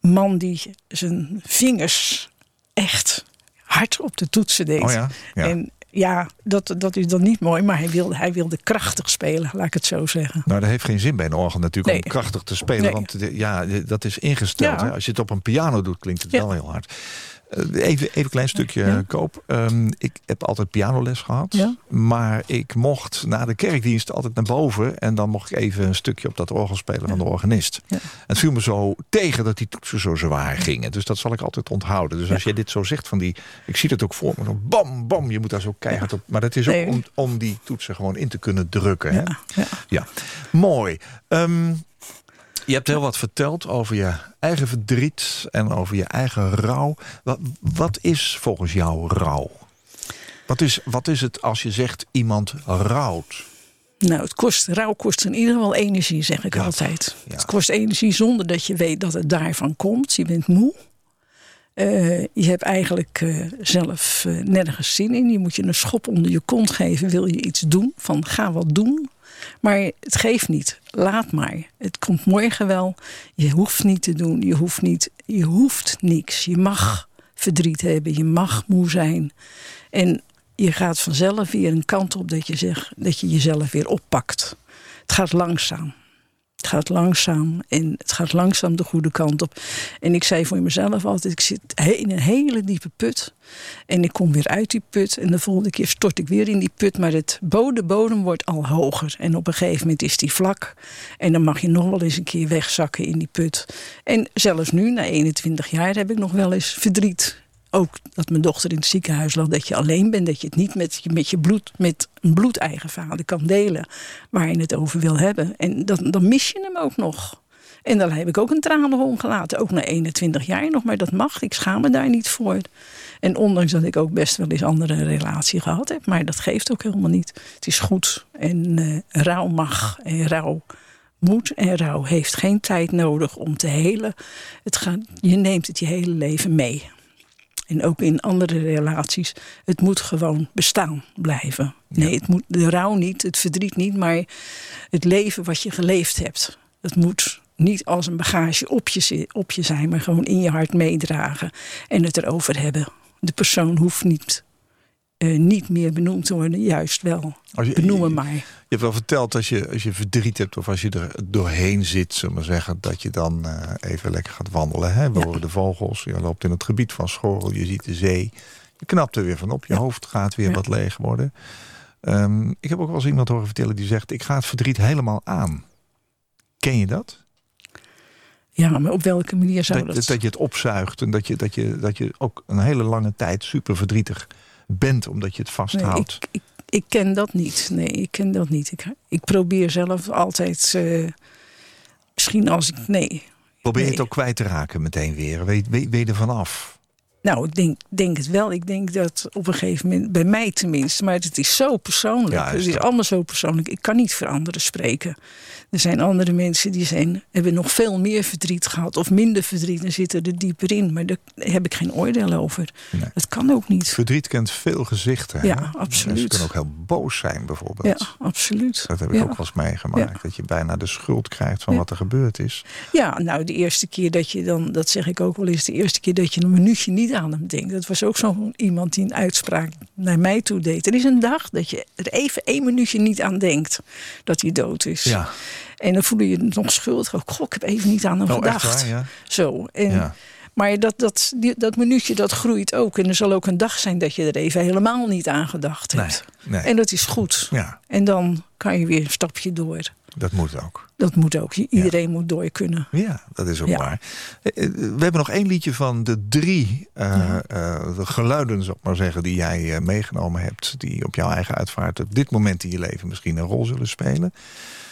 man die zijn vingers echt hard op de toetsen deed. Oh ja? ja. En ja, dat, dat is dan niet mooi, maar hij wilde, hij wilde krachtig spelen, laat ik het zo zeggen. Nou, dat heeft geen zin bij een orgel natuurlijk om krachtig te spelen. Nee. Want ja, dat is ingesteld. Ja. Hè? Als je het op een piano doet, klinkt het Ja. wel heel hard. Eh, Even, even een klein stukje Ja. koop. Ehm, ik heb altijd pianoles gehad. Ja. Maar ik mocht na de kerkdienst altijd naar boven. En dan mocht ik even een stukje op dat orgel spelen van de organist. Het viel me zo tegen dat die toetsen zo zwaar gingen. Dus dat zal ik altijd onthouden. Dus als jij dit zo zegt van die... Ik zie het ook voor me. Bam, bam. Je moet daar zo keihard op. Maar dat is ook Nee. om, om die toetsen gewoon in te kunnen drukken. Hè? Ja, mooi. Ehm, je hebt heel wat verteld over je eigen verdriet en over je eigen rouw. Wat, wat is volgens jou rouw? Wat is, wat is het als je zegt iemand rouwt? Nou, het kost, rouw kost in ieder geval energie, zeg ik Ja. altijd. Ja. Het kost energie zonder dat je weet dat het daarvan komt. Je bent moe. Eh, je hebt eigenlijk eh, zelf eh, nergens zin in. Je moet je een schop onder je kont geven. Wil je iets doen? Van ga wat doen. Maar het geeft niet. Laat maar. Het komt morgen wel. Je hoeft niet te doen. Je hoeft, niet, je hoeft niks. Je mag verdriet hebben. Je mag moe zijn. En je gaat vanzelf weer een kant op dat je, zegt, dat je jezelf weer oppakt. Het gaat langzaam. Het gaat langzaam en het gaat langzaam de goede kant op. En ik zei voor mezelf altijd, ik zit in een hele diepe put. En ik kom weer uit die put. En de volgende keer stort ik weer in die put. Maar het bodem, bodem wordt al hoger. En op een gegeven moment is die vlak. En dan mag je nog wel eens een keer wegzakken in die put. En zelfs nu, na 21 jaar, heb ik nog wel eens verdriet. Ook dat mijn dochter in het ziekenhuis lag, dat je alleen bent. Dat je het niet met, je- met je bloed, met een bloedeigen vader kan delen. Waar je het over wil hebben. En dan, dan mis je hem ook nog. En dan heb ik ook een traan nog omgelaten. Ook na 21 jaar nog, maar dat mag. Ik schaam me daar niet voor. En ondanks dat ik ook best wel eens andere relatie gehad heb. Maar dat geeft ook helemaal niet. Het is goed. En eh, rouw mag. En rouw moet. En rouw heeft geen tijd nodig om te helen. Het gaat, je neemt het je hele leven mee. En ook in andere relaties. Het moet gewoon bestaan blijven. Nee, het moet, de rouw niet, het verdriet niet. Maar het leven wat je geleefd hebt. Het moet niet als een bagage op je, op je zijn. Maar gewoon in je hart meedragen. En het erover hebben. De persoon hoeft niet, eh, niet meer benoemd worden. Juist wel. Als je, Benoem je, maar. je hebt wel verteld als je, als je verdriet hebt of als je er doorheen zit, zullen we zeggen, dat je dan eh, even lekker gaat wandelen. Hè? We Ja. horen de vogels, je loopt in het gebied van Schorrel, je ziet de zee. Je knapt er weer van op, je Ja. hoofd gaat weer Ja. wat leeg worden. Ehm, ik heb ook wel eens iemand horen vertellen die zegt, ik ga het verdriet helemaal aan. Ken je dat? Ja, maar op welke manier zou Dat, dat? dat je het opzuigt en dat je, dat, je, dat je ook een hele lange tijd super verdrietig bent omdat je het Nee, vasthoudt. ik, ik, ik ken dat niet. Nee, ik ken dat niet. Ik, ik probeer zelf altijd. eh, misschien als ik. Nee. Probeer je nee. het ook kwijt te raken meteen weer? Weet, weet, er vanaf? Nou, ik denk, denk het wel. Ik denk dat op een gegeven moment, bij mij tenminste, maar het is zo persoonlijk. Ja, is het is dat. allemaal zo persoonlijk. Ik kan niet voor anderen spreken. Er zijn andere mensen die zijn, hebben nog veel meer verdriet gehad of minder verdriet en zitten er dieper in. Maar daar heb ik geen oordeel over. Nee. Dat kan ook niet. Verdriet kent veel gezichten. hè? Ja, absoluut. Mensen kunnen ook heel boos zijn bijvoorbeeld. Ja, absoluut. Dat heb ik ja. ook wel eens meegemaakt. Ja. Dat je bijna de schuld krijgt van wat er gebeurd is. Ja, nou, de eerste keer dat je dan, dat zeg ik ook wel eens, de eerste keer dat je een minuutje niet aan hem denkt. Dat was ook zo iemand die een uitspraak naar mij toe deed. Er is een dag dat je er even één minuutje niet aan denkt dat hij dood is. Ja, En dan voel je je nog schuldig. Oh, goh, ik heb even niet aan hem oh, echt gedacht. waar? Ja. Zo. En, Ja. Maar dat, dat, die- dat minuutje dat groeit ook. En er zal ook een dag zijn dat je er even helemaal niet aan gedacht hebt. nee. En dat is goed. Ja. En dan kan je weer een stapje door. Dat moet ook. Dat moet ook. Iedereen moet door kunnen. Ja, dat is ook Ja. waar. Eh, eh, We hebben nog één liedje van de drie eh, de geluiden, zou ik maar zeggen, die jij meegenomen hebt. Die op jouw eigen uitvaart op dit moment in je leven misschien een rol zullen spelen.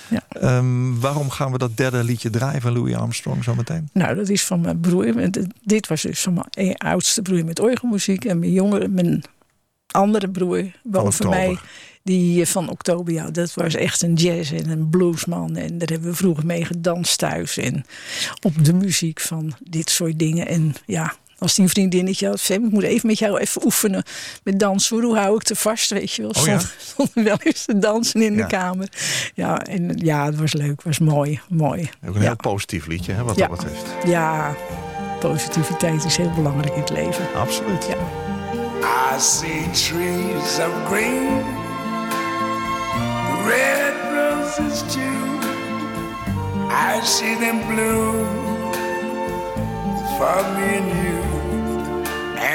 Ja. Ehm, waarom gaan we dat derde liedje draaien van Louis Armstrong zo meteen? Nou, dat is van mijn broer. Dit was dus van mijn oudste broer met orgelmuziek. En mijn jongere, mijn andere broer boven mij, die eh, van oktober. Ja, dat was echt een jazz en een bluesman. En daar hebben we vroeger mee gedanst thuis. En op de muziek van dit soort dingen. En ja, als die een vriendinnetje had, Fem, ik moet even met jou even oefenen met dansen. Hoe hou ik te vast, weet je wel. Oh ja? Stond, stond wel eens te dansen in Ja. de kamer. Ja, en ja, het was leuk, het was mooi, mooi. Ook een Ja. heel positief liedje, hè, wat Ja. dat betreft. Ja, positiviteit is heel belangrijk in het leven. Absoluut. Ja. I see trees of green, red roses too. I see them bloom for me and you.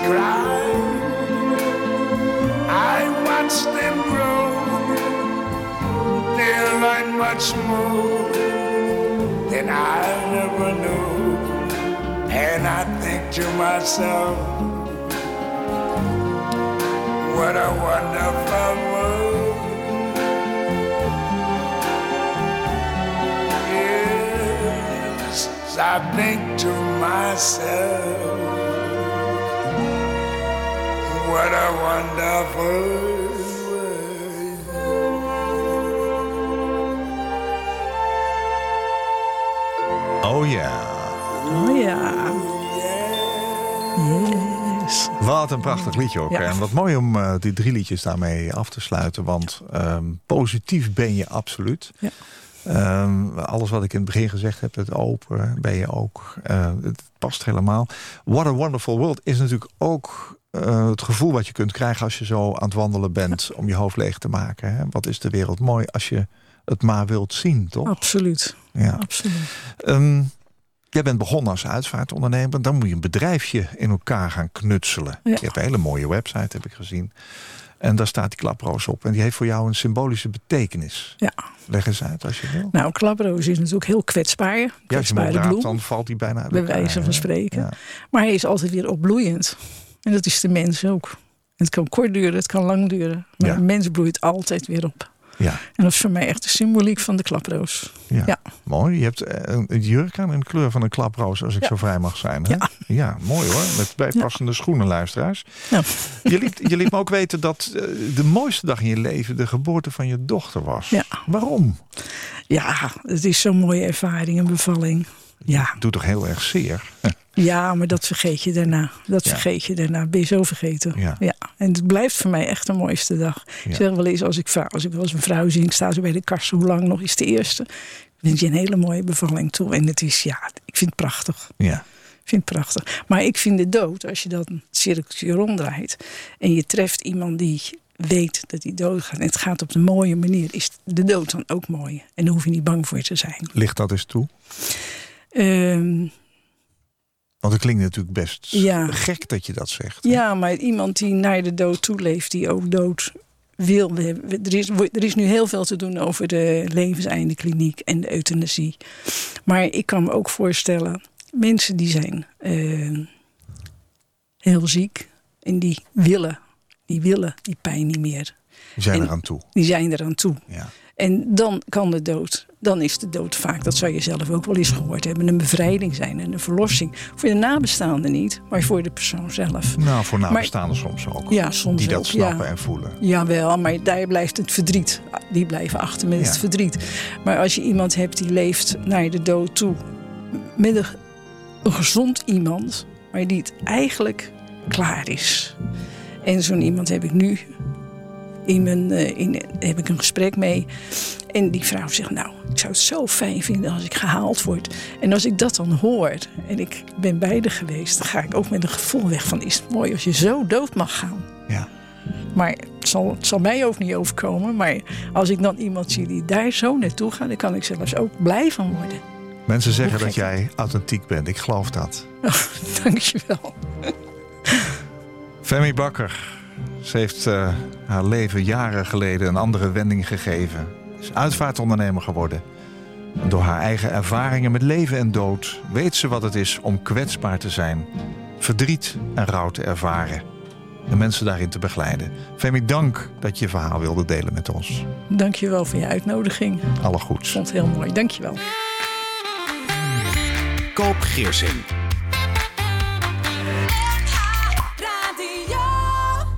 babies cry. I watch them grow. They'll learn much more than I never knew. And I think to myself, what a wonderful world. Yes, I think to myself, what a wonderful world. Oh ja. Oh ja. Yes. Wat een prachtig liedje ook. Ja. En wat mooi om eh, die drie liedjes daarmee af te sluiten. Want ehm, positief ben je absoluut. Ja. Ehm, alles wat ik in het begin gezegd heb, het open ben je ook. Eh, het past helemaal. What a Wonderful World is natuurlijk ook eh, het gevoel wat je kunt krijgen als je zo aan het wandelen bent om je hoofd leeg te maken. Hè? Wat is de wereld mooi als je het maar wilt zien, toch? Absoluut. Ja. Absoluut. Ehm, jij bent begonnen als uitvaartondernemer. Dan moet je een bedrijfje in elkaar gaan knutselen. Ja. Je hebt een hele mooie website, heb ik gezien. En daar staat die klaproos op. En die heeft voor jou een symbolische betekenis. Ja. Leg eens uit als je wil. Nou, klaproos is natuurlijk heel kwetsbaar. Ja, als je hem dan valt hij bijna uit bij wijze van spreken. Ja. Maar hij is altijd weer opbloeiend. En dat is de mens ook. Het kan kort duren, het kan lang duren. Maar Ja. de mens bloeit altijd weer op. Ja, En dat is voor mij echt de symboliek van de klaproos. ja. Ja. mooi. Je hebt eh, een een jurk aan in de kleur van een klaproos, als ik Ja. zo vrij mag zijn. Hè? Ja. ja, mooi hoor. Met bijpassende schoenen, luisteraars. Ja. Je, liet, je liet me ook weten dat eh, de mooiste dag in je leven de geboorte van je dochter was. Ja. Waarom? Ja, het is zo'n mooie ervaring, een bevalling. Ja, Doet toch heel erg zeer? Ja, maar dat vergeet je daarna. Dat Ja. vergeet je daarna. Ben je zo vergeten. Ja. En het blijft voor mij echt de mooiste dag. Ja. Ik zeg wel eens, als ik, als ik wel eens een vrouw zie, ik sta zo bij de kast, hoe lang nog is de eerste? Ik wens je een hele mooie bevalling toe. En het is, ja, ik vind het prachtig. Ja. Ik vind het prachtig. Maar ik vind de dood, als je dat cirkeltje ronddraait... en je treft iemand die weet dat hij doodgaat... en het gaat op een mooie manier, is de dood dan ook mooi. En daar hoef je niet bang voor te zijn. Ligt dat eens toe? Ehm, Want het klinkt natuurlijk best Ja. gek dat je dat zegt. hè? ja, maar iemand die naar de dood toe leeft... die ook dood wil. Er is, er is nu heel veel te doen over de levenseindekliniek en de euthanasie. Maar ik kan me ook voorstellen... mensen die zijn... eh, heel ziek. En die willen, die willen die pijn niet meer. Die zijn En- eraan toe. Die zijn eraan toe. Ja. En dan kan de dood, dan is de dood vaak, dat zou je zelf ook wel eens gehoord hebben, een bevrijding zijn en een verlossing. Voor de nabestaanden niet, maar voor de persoon zelf. Nou, voor nabestaanden soms ook. Ja, soms Die dat ook, snappen ja. en voelen. Jawel, maar daar blijft het verdriet. Die blijven achter met Ja. het verdriet. Maar als je iemand hebt die leeft naar de dood toe, met een, een gezond iemand, maar die het eigenlijk klaar is. En zo'n iemand heb ik nu in mijn, eh, in, heb ik een gesprek mee. En die vrouw zegt, nou, ik zou het zo fijn vinden als ik gehaald word. En als ik dat dan hoor, en ik ben beide geweest... dan ga ik ook met een gevoel weg van, is het mooi als je zo dood mag gaan. Ja. Maar het zal, het zal mij ook niet overkomen. Maar als ik dan iemand zie die daar zo naartoe gaat... dan kan ik zelfs ook blij van worden. Mensen zeggen dat jij authentiek bent. Ik geloof dat. Dank je wel. Femi Bakker. Ze heeft eh, haar leven jaren geleden een andere wending gegeven. Is uitvaartondernemer geworden. En door haar eigen ervaringen met leven en dood weet ze wat het is om kwetsbaar te zijn, verdriet en rouw te ervaren en mensen daarin te begeleiden. Femi, dank dat je je verhaal wilde delen met ons. Dank je wel voor je uitnodiging. Ik Alle goeds. vond het heel mooi. Dank je wel. Koop Geersing.